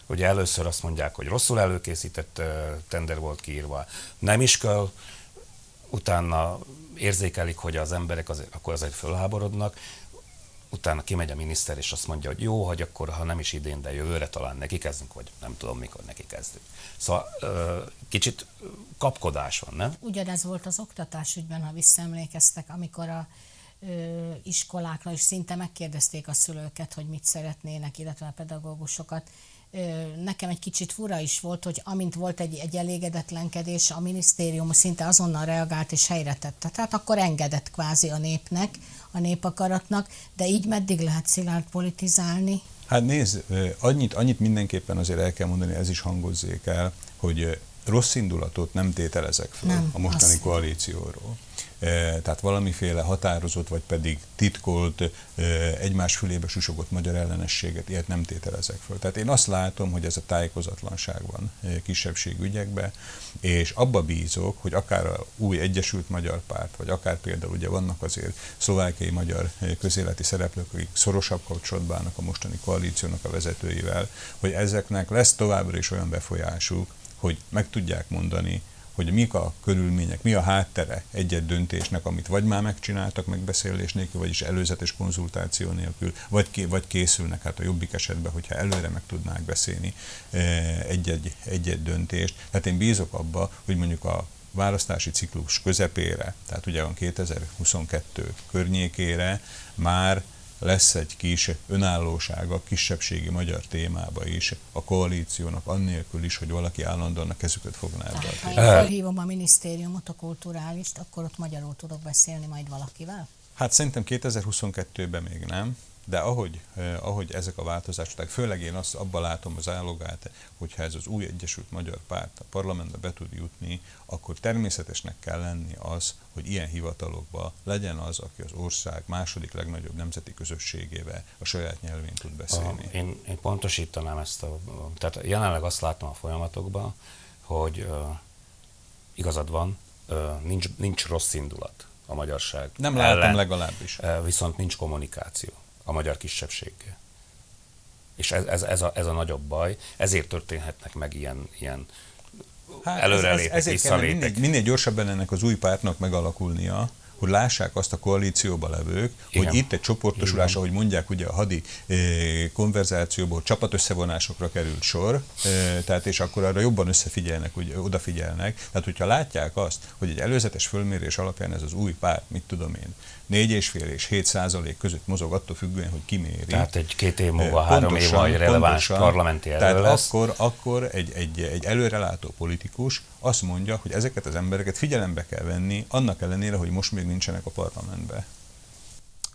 Ugye először azt mondják, hogy rosszul előkészített tender volt kiírva, nem is kell, utána érzékelik, hogy az emberek azért, akkor azért fölháborodnak, utána kimegy a miniszter, és azt mondja, hogy jó, hogy akkor, ha nem is idén, de jövőre talán neki kezdünk, vagy nem tudom, mikor neki kezdünk. Szóval kicsit kapkodás van, nem? Ugyanez volt az oktatás ügyben, ha visszaemlékeztek, amikor a ö, iskolákra is szinte megkérdezték a szülőket, hogy mit szeretnének, illetve a pedagógusokat, nekem egy kicsit fura is volt, hogy amint volt egy, egy elégedetlenkedés, a minisztérium szinte azonnal reagált és helyre tette. Tehát akkor engedett kvázi a népnek, a népakaratnak, de így meddig lehet szilárd politizálni? Hát nézd, annyit, annyit mindenképpen azért el kell mondani, ez is hangozzék el, hogy rossz indulatot nem tételezek fel nem, a mostani azt... koalícióról. Tehát valamiféle határozott, vagy pedig titkolt, egymás fülébe susogott magyar ellenességet, ilyet nem tételezek föl. Tehát én azt látom, hogy ez a tájékozatlanság van e, kisebbségű ügyekbe, és abba bízok, hogy akár a új Egyesült Magyar Párt, vagy akár például ugye vannak azért szlovákiai magyar közéleti szereplők, akik szorosabb kapcsolatban állnak a mostani koalíciónak a vezetőivel, hogy ezeknek lesz továbbra is olyan befolyásuk, hogy meg tudják mondani, hogy mik a körülmények, mi a háttere egy-egy döntésnek, amit vagy már megcsináltak megbeszélés nélkül, vagyis előzetes konzultáció nélkül, vagy, vagy készülnek, hát a jobbik esetben, hogyha előre meg tudnák beszélni eh, egy-egy, egy-egy döntést. Tehát én bízok abba, hogy mondjuk a választási ciklus közepére, tehát ugye van 2022 környékére már lesz egy kis önállósága kisebbségi magyar témába is a koalíciónak, annélkül is, hogy valaki állandóan a kezüket fogná ebbe. Ha én felhívom a minisztériumot, a kulturálist, akkor ott magyarul tudok beszélni majd valakivel? Hát szerintem 2022-ben még nem, de ahogy, eh, ahogy ezek a változások, tehát főleg én azt abban látom az állogát, hogyha ez az új Egyesült Magyar Párt a parlamentbe be tud jutni, akkor természetesnek kell lenni az, hogy ilyen hivatalokban legyen az, aki az ország második legnagyobb nemzeti közösségével a saját nyelvén tud beszélni. A, én, én pontosítanám ezt, a, tehát jelenleg azt látom a folyamatokban, hogy uh, igazad van, uh, nincs, nincs rossz indulat a magyarság. Nem látom legalábbis. Uh, viszont nincs kommunikáció a magyar kisebbséggel. És ez, ez, ez, a, ez a nagyobb baj, ezért történhetnek meg ilyen, ilyen hát előrelépek, ez, ez, visszalépek. Minél, minél gyorsabban ennek az új pártnak megalakulnia, hogy lássák azt a koalícióba levők, Igen. hogy itt egy csoportosulás, ahogy mondják ugye a hadi eh, konverzációból csapatösszevonásokra került sor, eh, tehát és akkor arra jobban összefigyelnek, ugye, odafigyelnek. Tehát, hogyha látják azt, hogy egy előzetes fölmérés alapján ez az új párt, mit tudom én, 4,5 és 7 százalék között mozog attól függően, hogy kiméri. Tehát egy két év múlva, pontosan, három év múlva releváns pontosan, parlamenti Tehát lesz. akkor, akkor egy, egy, egy előrelátó politikus azt mondja, hogy ezeket az embereket figyelembe kell venni, annak ellenére, hogy most még nincsenek a parlamentben.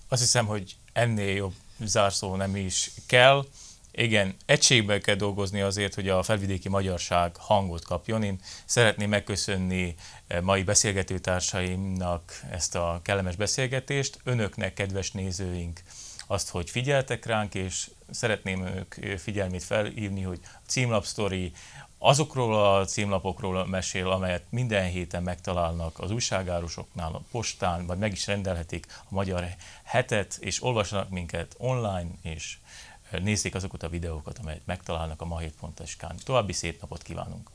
Azt hiszem, hogy ennél jobb zárszó nem is kell. Igen, egységben kell dolgozni azért, hogy a felvidéki magyarság hangot kapjon. Én szeretném megköszönni eh, mai beszélgetőtársaimnak ezt a kellemes beszélgetést, önöknek, kedves nézőink, azt, hogy figyeltek ránk, és szeretném ők figyelmét felhívni, hogy a címlapsztori azokról a címlapokról mesél, amelyet minden héten megtalálnak az újságárusoknál, a postán, vagy meg is rendelhetik a Magyar Hetet, és olvasnak minket online, és nézzék azokat a videókat, amelyet megtalálnak a ma 7.sk-n. További szép napot kívánunk!